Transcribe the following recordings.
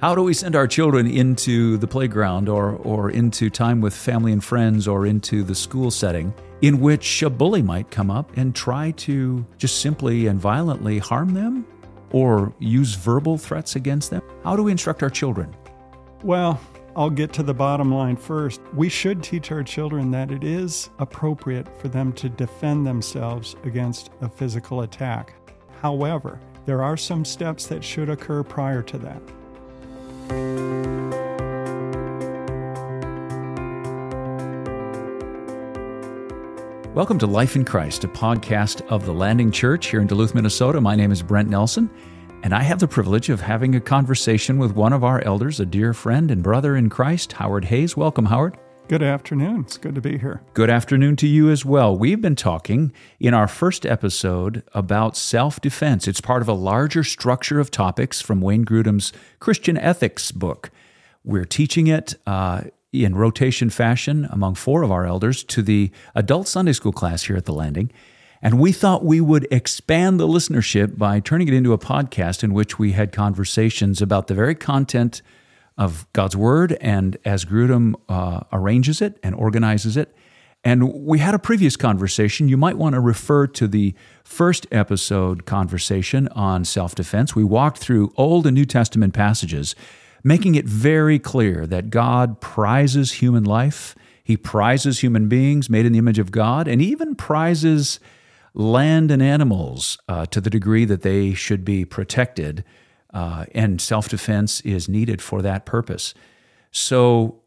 How do we send our children into the playground or, or into time with family and friends or into the school setting in which a bully might come up and try to just simply and violently harm them or use verbal threats against them? How do we instruct our children? Well, I'll get to the bottom line first. We should teach our children that it is appropriate for them to defend themselves against a physical attack. However, there are some steps that should occur prior to that. Welcome to Life in Christ, a podcast of the Landing Church here in Duluth, Minnesota. My name is Brent Nelson, and I have the privilege of having a conversation with one of our elders, a dear friend and brother in Christ, Howard Hayes. Welcome, Howard. Good afternoon. It's good to be here. Good afternoon to you as well. We've been talking in our first episode about self defense. It's part of a larger structure of topics from Wayne Grudem's Christian Ethics book. We're teaching it uh, in rotation fashion among four of our elders to the adult Sunday school class here at the Landing. And we thought we would expand the listenership by turning it into a podcast in which we had conversations about the very content of God's Word and as Grudem uh, arranges it and organizes it. And we had a previous conversation. You might want to refer to the first episode conversation on self defense. We walked through Old and New Testament passages, making it very clear that God prizes human life. He prizes human beings made in the image of God, and even prizes land and animals uh, to the degree that they should be protected uh, and self defense is needed for that purpose. So,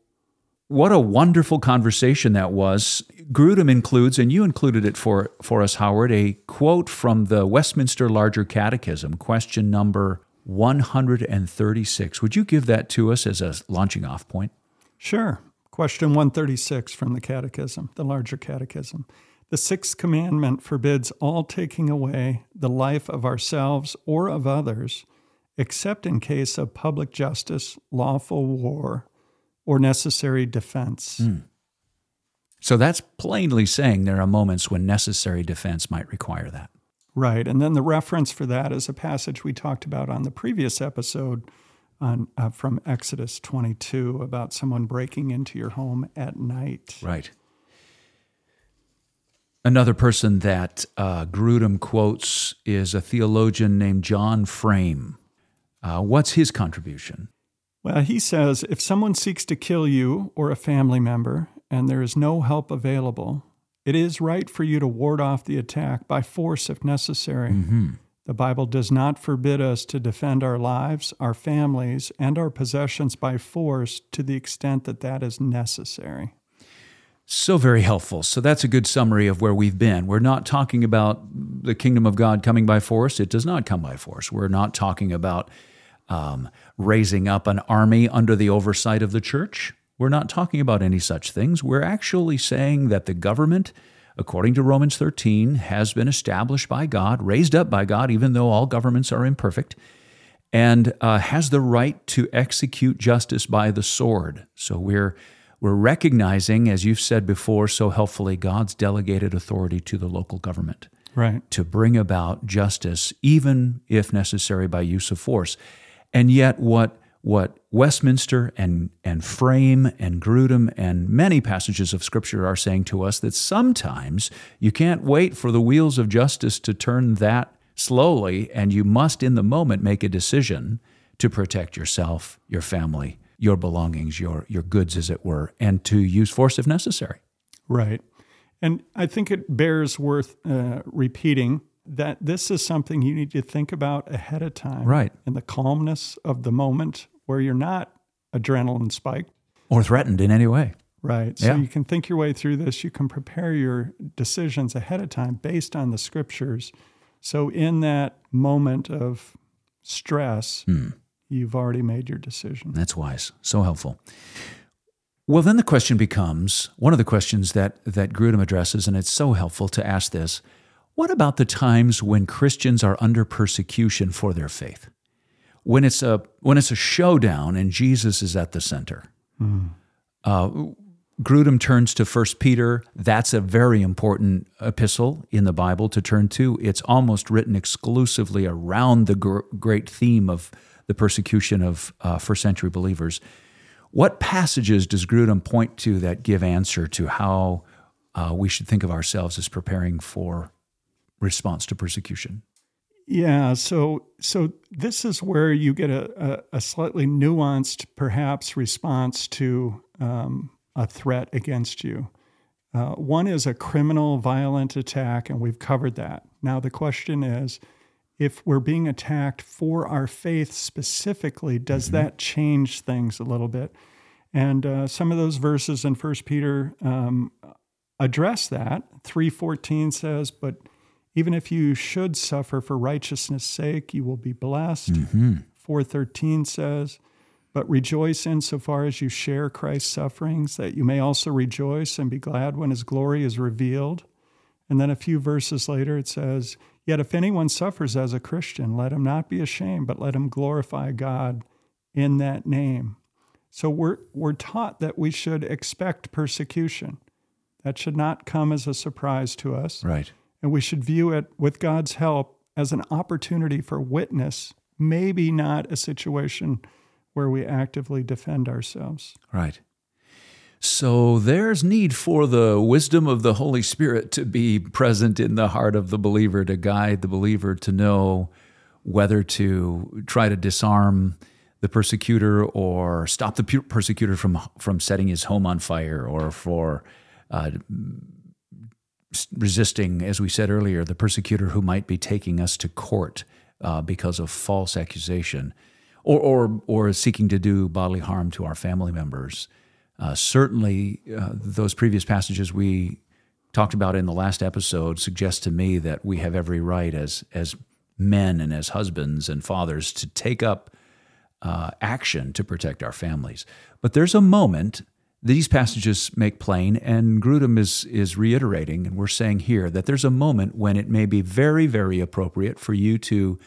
what a wonderful conversation that was. Grudem includes, and you included it for, for us, Howard, a quote from the Westminster Larger Catechism, question number 136. Would you give that to us as a launching off point? Sure. Question 136 from the Catechism, the Larger Catechism. The sixth commandment forbids all taking away the life of ourselves or of others except in case of public justice, lawful war, or necessary defense. Mm. So that's plainly saying there are moments when necessary defense might require that. Right. And then the reference for that is a passage we talked about on the previous episode on, uh, from Exodus 22 about someone breaking into your home at night. Right. Another person that uh, Grudem quotes is a theologian named John Frame. Uh, what's his contribution? Well, he says if someone seeks to kill you or a family member and there is no help available, it is right for you to ward off the attack by force if necessary. Mm-hmm. The Bible does not forbid us to defend our lives, our families, and our possessions by force to the extent that that is necessary. So very helpful. So that's a good summary of where we've been. We're not talking about the kingdom of God coming by force. It does not come by force. We're not talking about um, raising up an army under the oversight of the church. We're not talking about any such things. We're actually saying that the government, according to Romans 13, has been established by God, raised up by God, even though all governments are imperfect, and uh, has the right to execute justice by the sword. So we're we're recognizing, as you've said before so helpfully, God's delegated authority to the local government. Right. To bring about justice, even if necessary by use of force. And yet, what what Westminster and, and Frame and Grudem and many passages of Scripture are saying to us that sometimes you can't wait for the wheels of justice to turn that slowly, and you must, in the moment, make a decision to protect yourself, your family, your belongings, your, your goods, as it were, and to use force if necessary. Right. And I think it bears worth uh, repeating that this is something you need to think about ahead of time. Right. In the calmness of the moment where you're not adrenaline spiked or threatened in any way. Right. So yeah. you can think your way through this. You can prepare your decisions ahead of time based on the scriptures. So in that moment of stress, mm. you've already made your decision. That's wise. So helpful. Well, then the question becomes one of the questions that, that Grudem addresses, and it's so helpful to ask this what about the times when Christians are under persecution for their faith? When it's a when it's a showdown and Jesus is at the center. Mm. Uh, Grudem turns to First Peter. That's a very important epistle in the Bible to turn to. It's almost written exclusively around the gr- great theme of the persecution of uh, first century believers. What passages does Grudem point to that give answer to how uh, we should think of ourselves as preparing for response to persecution? Yeah, so so this is where you get a, a, a slightly nuanced, perhaps, response to um, a threat against you. Uh, one is a criminal, violent attack, and we've covered that. Now the question is, if we're being attacked for our faith specifically, does mm-hmm. that change things a little bit? And uh, some of those verses in First Peter um, address that. Three fourteen says, "But even if you should suffer for righteousness' sake, you will be blessed." Mm-hmm. Four thirteen says, "But rejoice insofar as you share Christ's sufferings, that you may also rejoice and be glad when His glory is revealed." And then a few verses later, it says, Yet if anyone suffers as a Christian, let him not be ashamed, but let him glorify God in that name. So we're, we're taught that we should expect persecution. That should not come as a surprise to us. Right. And we should view it, with God's help, as an opportunity for witness, maybe not a situation where we actively defend ourselves. Right. So there's need for the wisdom of the Holy Spirit to be present in the heart of the believer to guide the believer to know whether to try to disarm the persecutor or stop the persecutor from from setting his home on fire or for uh, resisting, as we said earlier, the persecutor who might be taking us to court uh, because of false accusation, or or or seeking to do bodily harm to our family members. Uh, certainly, uh, those previous passages we talked about in the last episode suggest to me that we have every right as as men and as husbands and fathers to take up uh, action to protect our families. But there's a moment these passages make plain, and Grudem is is reiterating, and we're saying here that there's a moment when it may be very, very appropriate for you to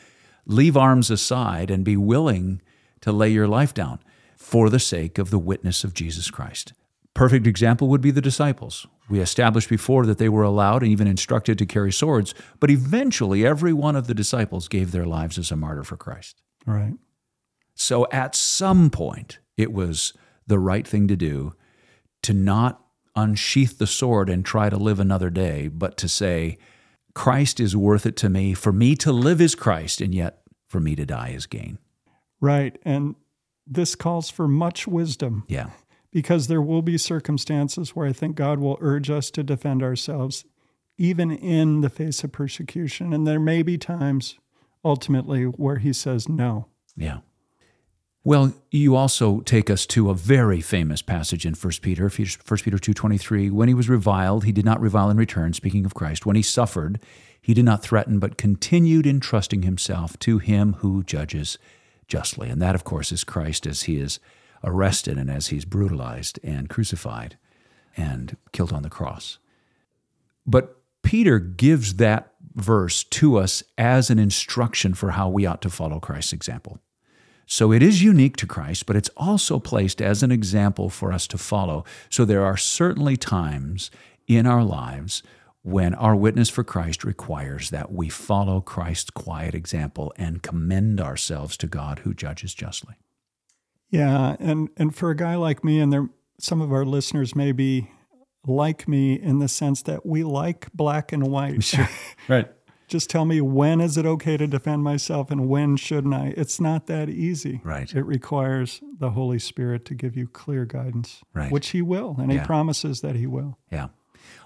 leave arms aside and be willing to lay your life down for the sake of the witness of Jesus Christ. Perfect example would be the disciples. We established before that they were allowed and even instructed to carry swords, but eventually every one of the disciples gave their lives as a martyr for Christ. Right. So at some point, it was the right thing to do to not unsheath the sword and try to live another day, but to say, Christ is worth it to me. For me to live is Christ, and yet for me to die is gain. Right. And this calls for much wisdom. Yeah. Because there will be circumstances where I think God will urge us to defend ourselves, even in the face of persecution. And there may be times, ultimately, where He says no. Yeah. Well, you also take us to a very famous passage in 1 Peter, 1 Peter 2.23. When he was reviled, he did not revile in return, speaking of Christ. When he suffered, he did not threaten, but continued entrusting himself to him who judges justly. And that, of course, is Christ as he is arrested and as he's brutalized and crucified and killed on the cross. But Peter gives that verse to us as an instruction for how we ought to follow Christ's example. So it is unique to Christ, but it's also placed as an example for us to follow. So there are certainly times in our lives when our witness for Christ requires that we follow Christ's quiet example and commend ourselves to God who judges justly. Yeah, and and for a guy like me and there some of our listeners may be like me in the sense that we like black and white. Sure. Right. Just tell me when is it okay to defend myself and when shouldn't I? It's not that easy. Right. It requires the Holy Spirit to give you clear guidance, right. which He will, and yeah. He promises that He will. Yeah.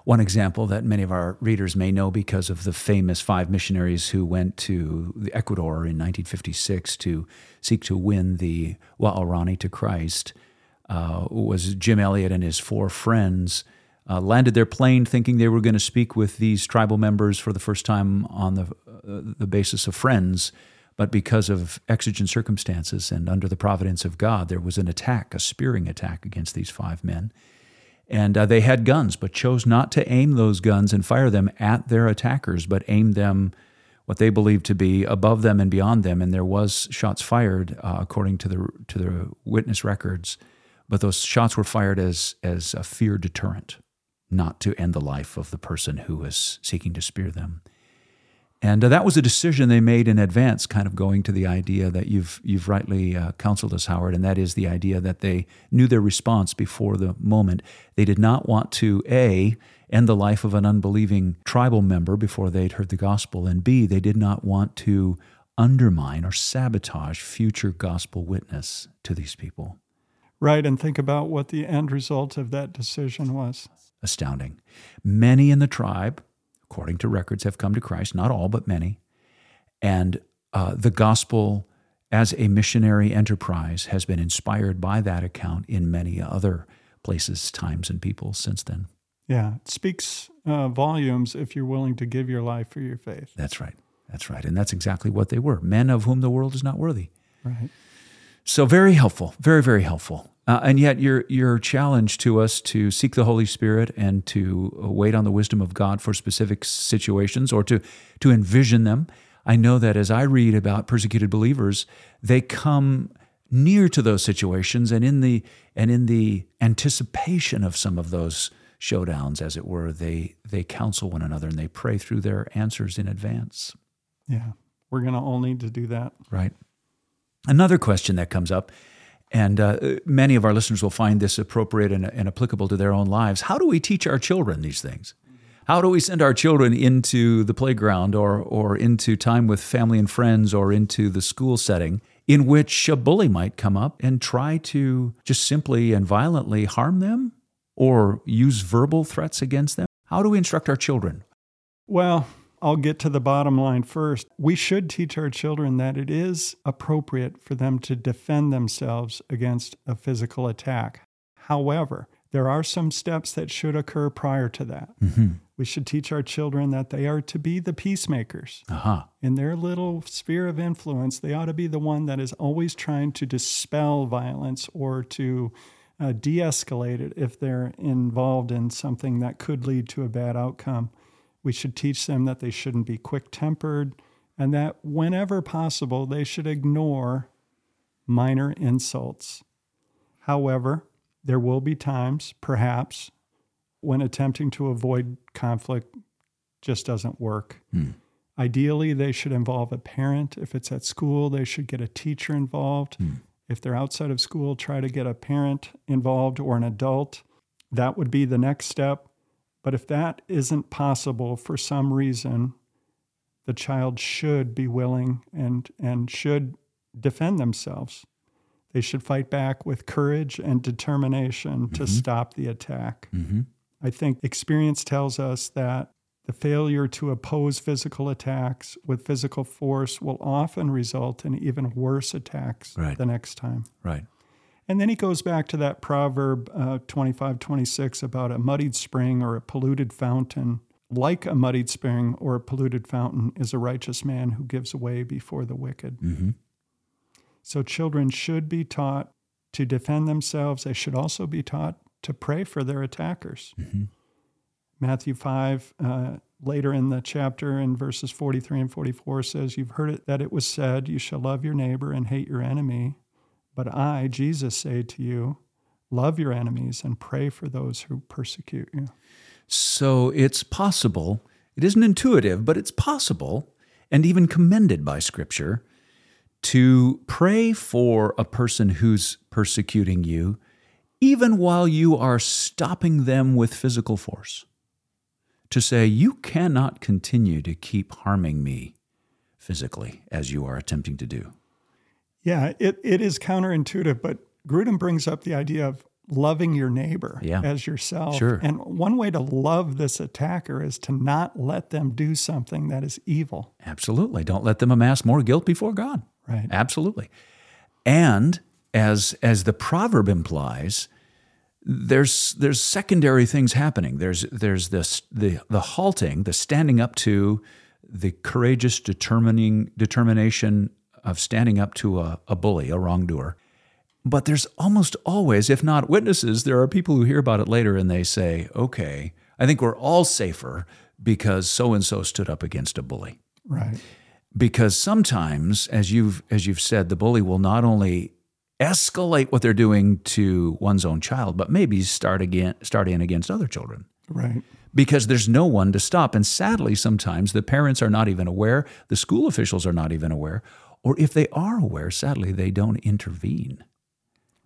One example that many of our readers may know because of the famous five missionaries who went to Ecuador in 1956 to seek to win the Waorani to Christ uh, was Jim Elliot and his four friends. Uh, landed their plane thinking they were going to speak with these tribal members for the first time on the, uh, the basis of friends. But because of exigent circumstances and under the providence of God, there was an attack, a spearing attack against these five men. And uh, they had guns, but chose not to aim those guns and fire them at their attackers, but aimed them what they believed to be above them and beyond them. And there was shots fired, uh, according to the to the witness records, but those shots were fired as as a fear deterrent, not to end the life of the person who was seeking to spear them. And uh, that was a decision they made in advance, kind of going to the idea that you've you've rightly uh, counseled us, Howard, and that is the idea that they knew their response before the moment. They did not want to a end the life of an unbelieving tribal member before they'd heard the gospel, and b they did not want to undermine or sabotage future gospel witness to these people. Right, and think about what the end result of that decision was. Astounding. Many in the tribe according to records, have come to Christ, not all, but many. And uh, the gospel as a missionary enterprise has been inspired by that account in many other places, times, and people since then. Yeah, it speaks uh, volumes if you're willing to give your life for your faith. That's right. That's right. And that's exactly what they were men of whom the world is not worthy. Right. So, very helpful, very, very helpful. Uh, and yet, your your challenge to us to seek the Holy Spirit and to wait on the wisdom of God for specific situations, or to to envision them. I know that as I read about persecuted believers, they come near to those situations, and in the and in the anticipation of some of those showdowns, as it were, they they counsel one another and they pray through their answers in advance. Yeah, we're going to all need to do that. Right. Another question that comes up and uh, many of our listeners will find this appropriate and, and, applicable to their own lives. How do we teach our children these things? How do we send our children into the playground or, or into time with family and friends or into the school setting in which a bully might come up and try to just simply and violently harm them or use verbal threats against them? How do we instruct our children? Well, I'll get to the bottom line first. We should teach our children that it is appropriate for them to defend themselves against a physical attack. However, there are some steps that should occur prior to that. Mm-hmm. We should teach our children that they are to be the peacemakers. Uh-huh. In their little sphere of influence, they ought to be the one that is always trying to dispel violence or to uh, de escalate it if they're involved in something that could lead to a bad outcome. We should teach them that they shouldn't be quick tempered and that whenever possible, they should ignore minor insults. However, there will be times, perhaps, when attempting to avoid conflict just doesn't work. Hmm. Ideally, they should involve a parent. If it's at school, they should get a teacher involved. Hmm. If they're outside of school, try to get a parent involved or an adult. That would be the next step. But if that isn't possible for some reason, the child should be willing and, and should defend themselves. They should fight back with courage and determination mm-hmm. to stop the attack. Mm-hmm. I think experience tells us that the failure to oppose physical attacks with physical force will often result in even worse attacks right. the next time. Right. And then he goes back to that proverb uh, 25, 26 about a muddied spring or a polluted fountain. Like a muddied spring or a polluted fountain is a righteous man who gives way before the wicked. Mm-hmm. So children should be taught to defend themselves. They should also be taught to pray for their attackers. Mm-hmm. Matthew 5, uh, later in the chapter, in verses 43 and 44, says, You've heard it that it was said, You shall love your neighbor and hate your enemy. But I, Jesus, say to you, love your enemies and pray for those who persecute you. So it's possible, it isn't intuitive, but it's possible and even commended by Scripture to pray for a person who's persecuting you, even while you are stopping them with physical force. To say, You cannot continue to keep harming me physically as you are attempting to do. Yeah, it, it is counterintuitive, but Grudem brings up the idea of loving your neighbor yeah. as yourself. Sure. And one way to love this attacker is to not let them do something that is evil. Absolutely. Don't let them amass more guilt before God. Right. Absolutely. And as as the proverb implies, there's there's secondary things happening. There's there's this the the halting, the standing up to the courageous determining determination of standing up to a, a bully, a wrongdoer. But there's almost always, if not witnesses, there are people who hear about it later and they say, okay, I think we're all safer because so and so stood up against a bully. Right. Because sometimes, as you've as you've said, the bully will not only escalate what they're doing to one's own child, but maybe start again start in against other children. Right. because there's no one to stop. And sadly, sometimes the parents are not even aware, the school officials are not even aware, or if they are aware, sadly, they don't intervene.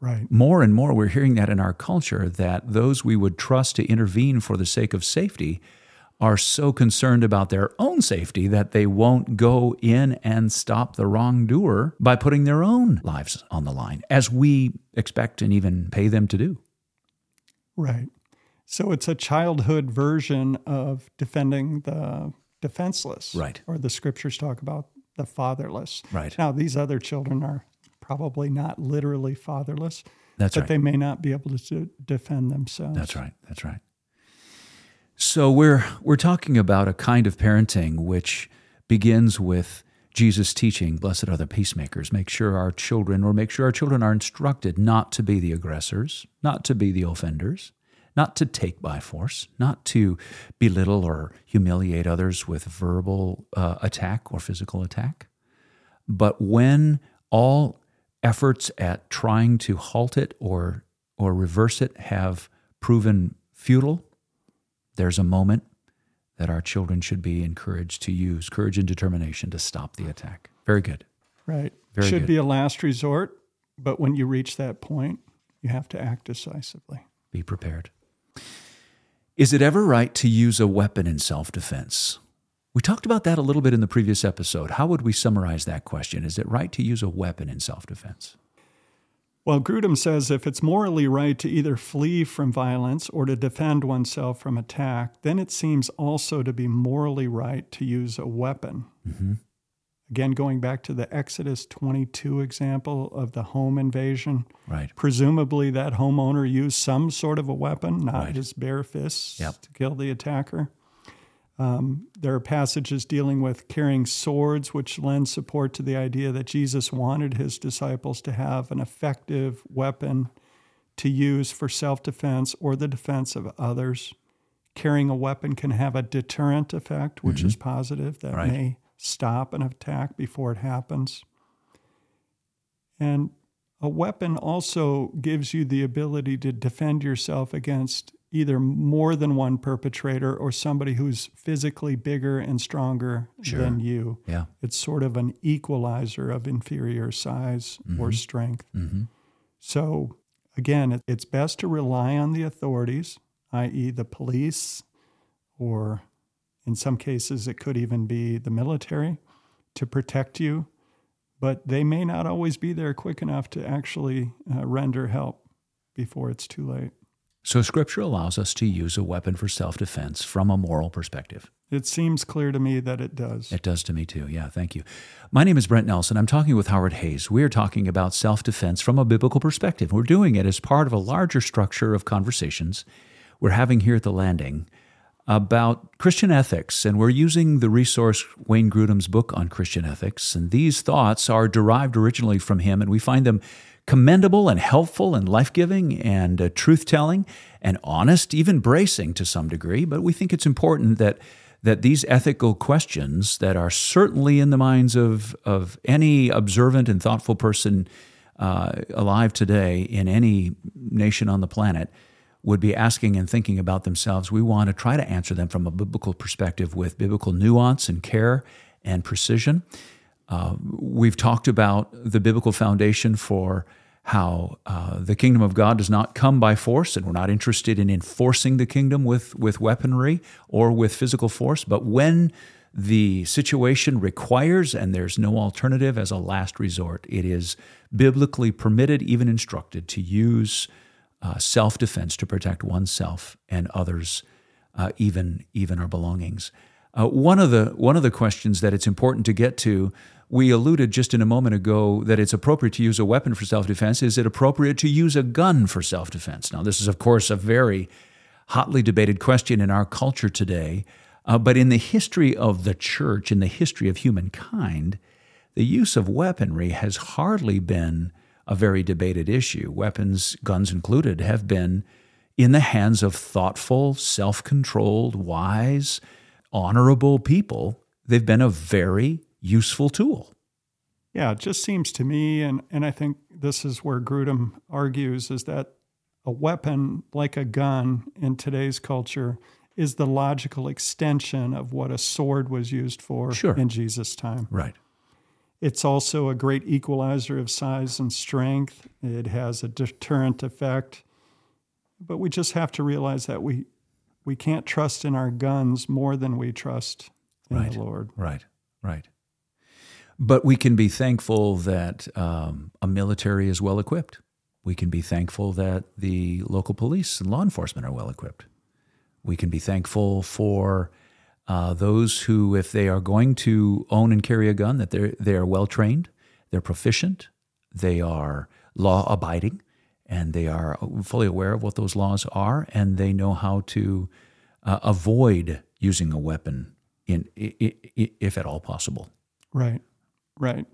Right. More and more, we're hearing that in our culture that those we would trust to intervene for the sake of safety are so concerned about their own safety that they won't go in and stop the wrongdoer by putting their own lives on the line, as we expect and even pay them to do. Right. So it's a childhood version of defending the defenseless. Right. Or the scriptures talk about the fatherless. Right. Now, these other children are probably not literally fatherless, That's but right. they may not be able to defend themselves. That's right. That's right. So we're we're talking about a kind of parenting which begins with Jesus teaching, blessed are the peacemakers. Make sure our children or make sure our children are instructed not to be the aggressors, not to be the offenders, not to take by force, not to belittle or humiliate others with verbal uh, attack or physical attack. But when all efforts at trying to halt it or or reverse it have proven futile, there's a moment that our children should be encouraged to use courage and determination to stop the attack. Very good. Right. Very Should good. be a last resort, but when you reach that point, you have to act decisively. Be prepared. Is it ever right to use a weapon in self defense? We talked about that a little bit in the previous episode. How would we summarize that question? Is it right to use a weapon in self defense? Well, Grudem says if it's morally right to either flee from violence or to defend oneself from attack, then it seems also to be morally right to use a weapon. Mm-hmm. Again, going back to the Exodus 22 example of the home invasion, Right. presumably that homeowner used some sort of a weapon, not Right. his bare fists, Yep. to kill the attacker. Um, there are passages dealing with carrying swords, which lend support to the idea that Jesus wanted his disciples to have an effective weapon to use for self defense or the defense of others. Carrying a weapon can have a deterrent effect, which is positive, that Right. may stop an attack before it happens. And a weapon also gives you the ability to defend yourself against either more than one perpetrator or somebody who's physically bigger and stronger Sure. than you. Yeah. It's sort of an equalizer of inferior size or strength. Mm-hmm. So, again, it's best to rely on the authorities, i.e., the police, or in some cases, it could even be the military, to protect you. But they may not always be there quick enough to actually uh, render help before it's too late. So, Scripture allows us to use a weapon for self defense from a moral perspective. It seems clear to me that it does. It does to me too. Yeah, thank you. My name is Brent Nelson. I'm talking with Howard Hayes. We are talking about self defense from a biblical perspective. We're doing it as part of a larger structure of conversations we're having here at the landing about Christian ethics. And we're using the resource Wayne Grudem's book on Christian ethics. And these thoughts are derived originally from him, and we find them commendable and helpful and life giving and uh, truth telling and honest, even bracing to some degree. But we think it's important that that these ethical questions that are certainly in the minds of, of any observant and thoughtful person uh, alive today in any nation on the planet would be asking and thinking about themselves. We want to try to answer them from a biblical perspective with biblical nuance and care and precision. Uh, we've talked about the biblical foundation for how uh, the kingdom of God does not come by force, and we're not interested in enforcing the kingdom with, with weaponry or with physical force. But when the situation requires and there's no alternative as a last resort, it is biblically permitted, even instructed, to use uh, self defense to protect oneself and others, uh, even, even our belongings. Uh, one of the one of the questions that it's important to get to, we alluded just in a moment ago that it's appropriate to use a weapon for self-defense. Is it appropriate to use a gun for self-defense? Now, this is of course a very hotly debated question in our culture today, uh, but in the history of the church, in the history of humankind, the use of weaponry has hardly been a very debated issue. Weapons, guns included, have been in the hands of thoughtful, self-controlled, wise honorable people, they've been a very useful tool. Yeah, it just seems to me, and, and I think this is where Grudem argues, is that a weapon like a gun in today's culture is the logical extension of what a sword was used for Sure. in Jesus' time. Right. It's also a great equalizer of size and strength. It has a deterrent effect. But we just have to realize that we we can't trust in our guns more than we trust in Right. the Lord. Right. Right. But we can be thankful that um, a military is well equipped. We can be thankful that the local police and law enforcement are well equipped. We can be thankful for uh, those who, if they are going to own and carry a gun, that they're they are well trained, they're proficient, they are law abiding, and they are fully aware of what those laws are, and they know how to uh, avoid using a weapon in i- i- i- if at all possible. Right. Right.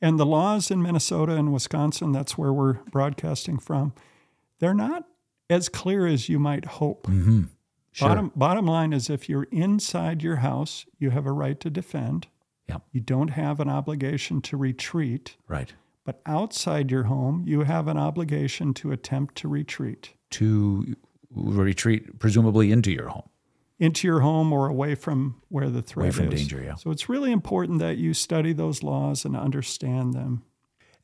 And the laws in Minnesota and Wisconsin, that's where we're broadcasting from, they're not as clear as you might hope. Mm-hmm. Sure. Bottom, bottom line is if you're inside your house, you have a right to defend. Yeah. You don't have an obligation to retreat. Right. But outside your home, you have an obligation to attempt to retreat To retreat, presumably into your home. into your home or away from where the threat Away from is. danger, yeah. So it's really important that you study those laws and understand them.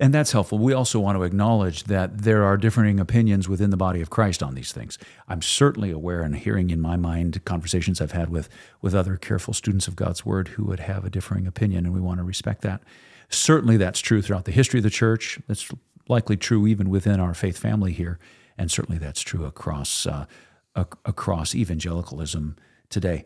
And that's helpful. We also want to acknowledge that there are differing opinions within the body of Christ on these things. I'm certainly aware and hearing in my mind conversations I've had with, with other careful students of God's Word who would have a differing opinion, and we want to respect that. Certainly, that's true throughout the history of the church. That's likely true even within our faith family here, and certainly that's true across uh, ac- across evangelicalism today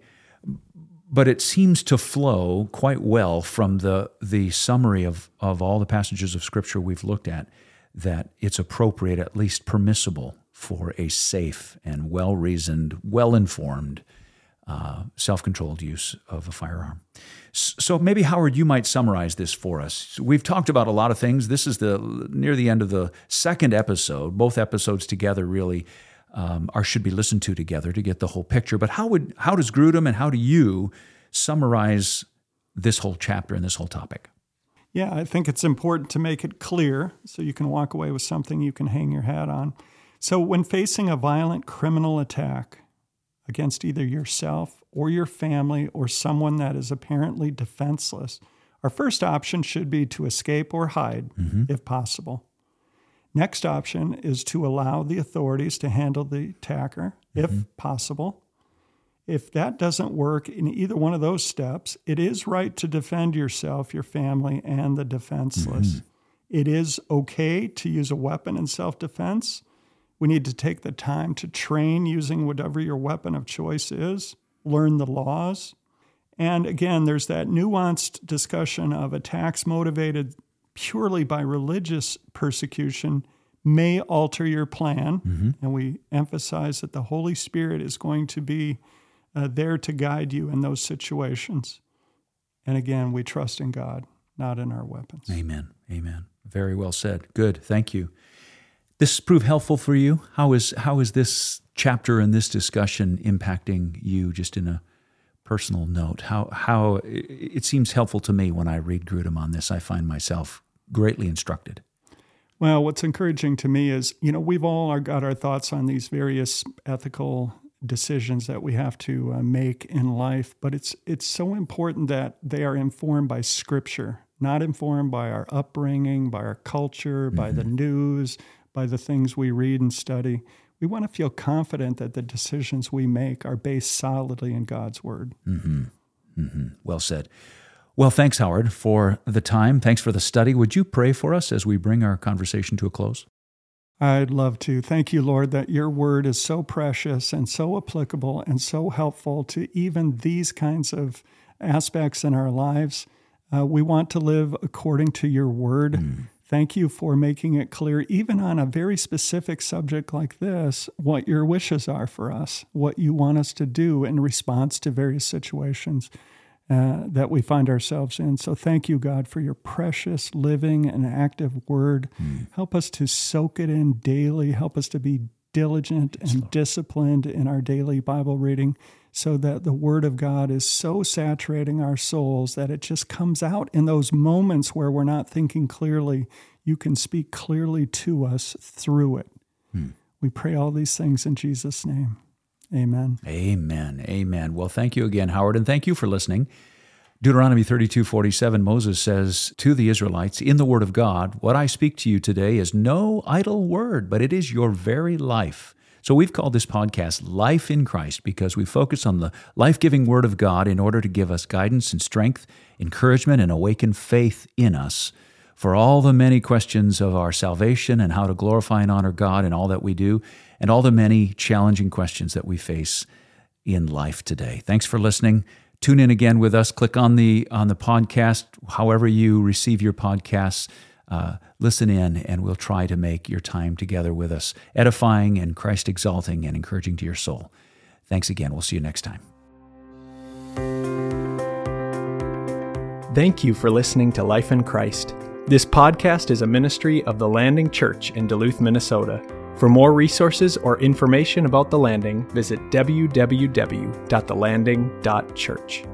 but it seems to flow quite well from the the summary of of all the passages of scripture we've looked at that it's appropriate at least permissible for a safe and well reasoned well informed uh, self controlled use of a firearm. So maybe Howard, you might summarize this for us. We've talked about a lot of things. This is the near the end of the second episode. Both episodes together really um, are should be listened to together to get the whole picture. But how would how does Grudem and how do you summarize this whole chapter and this whole topic? Yeah, I think it's important to make it clear so you can walk away with something you can hang your hat on. So, when facing a violent criminal attack against either yourself or your family or someone that is apparently defenseless, our first option should be to escape or hide if possible. Next option is to allow the authorities to handle the attacker if mm-hmm. possible. If that doesn't work in either one of those steps, it is right to defend yourself, your family, and the defenseless. Mm-hmm. It is okay to use a weapon in self defense. We need to take the time to train using whatever your weapon of choice is, learn the laws. And again, there's that nuanced discussion of attacks motivated purely by religious persecution may alter your plan. And we emphasize that the Holy Spirit is going to be uh, there to guide you in those situations. And again, we trust in God, not in our weapons. Amen. Amen. Very well said. Good. Thank you. This proved helpful for you. How is how is this chapter and this discussion impacting you just in a personal note? How how it seems helpful to me when I read Grudem on this. I find myself greatly instructed. Well, what's encouraging to me is, you know, we've all got our thoughts on these various ethical decisions that we have to uh, make in life, but it's it's so important that they are informed by Scripture, not informed by our upbringing, by our culture, by the news, by the things we read and study. We want to feel confident that the decisions we make are based solidly in God's Word. Mm-hmm. Mm-hmm. Well said. Well, thanks, Howard, for the time. Thanks for the study. Would you pray for us as we bring our conversation to a close? I'd love to. Thank you, Lord, that your word is so precious and so applicable and so helpful to even these kinds of aspects in our lives. Uh, we want to live according to your word. Mm. Thank you for making it clear, even on a very specific subject like this, what your wishes are for us, what you want us to do in response to various situations uh, that we find ourselves in. So thank you, God, for your precious, living, and active word. Help us to soak it in daily. Help us to be diligent and disciplined in our daily Bible reading so that the word of God is so saturating our souls that it just comes out in those moments where we're not thinking clearly. You can speak clearly to us through it. Hmm. We pray all these things in Jesus' name. Amen. Amen. Amen. Well, thank you again, Howard, and thank you for listening. Deuteronomy 32 47, Moses says to the Israelites in the Word of God, What I speak to you today is no idle word, but it is your very life. So we've called this podcast Life in Christ because we focus on the life giving Word of God in order to give us guidance and strength, encouragement, and awaken faith in us for all the many questions of our salvation and how to glorify and honor God in all that we do, and all the many challenging questions that we face in life today. Thanks for listening. Tune in again with us. Click on the on the podcast, however you receive your podcasts. Uh, listen in, and we'll try to make your time together with us edifying and Christ exalting and encouraging to your soul. Thanks again. We'll see you next time. Thank you for listening to Life in Christ. This podcast is a ministry of the Landing Church in Duluth, Minnesota. For more resources or information about the Landing, visit www.thelanding.church.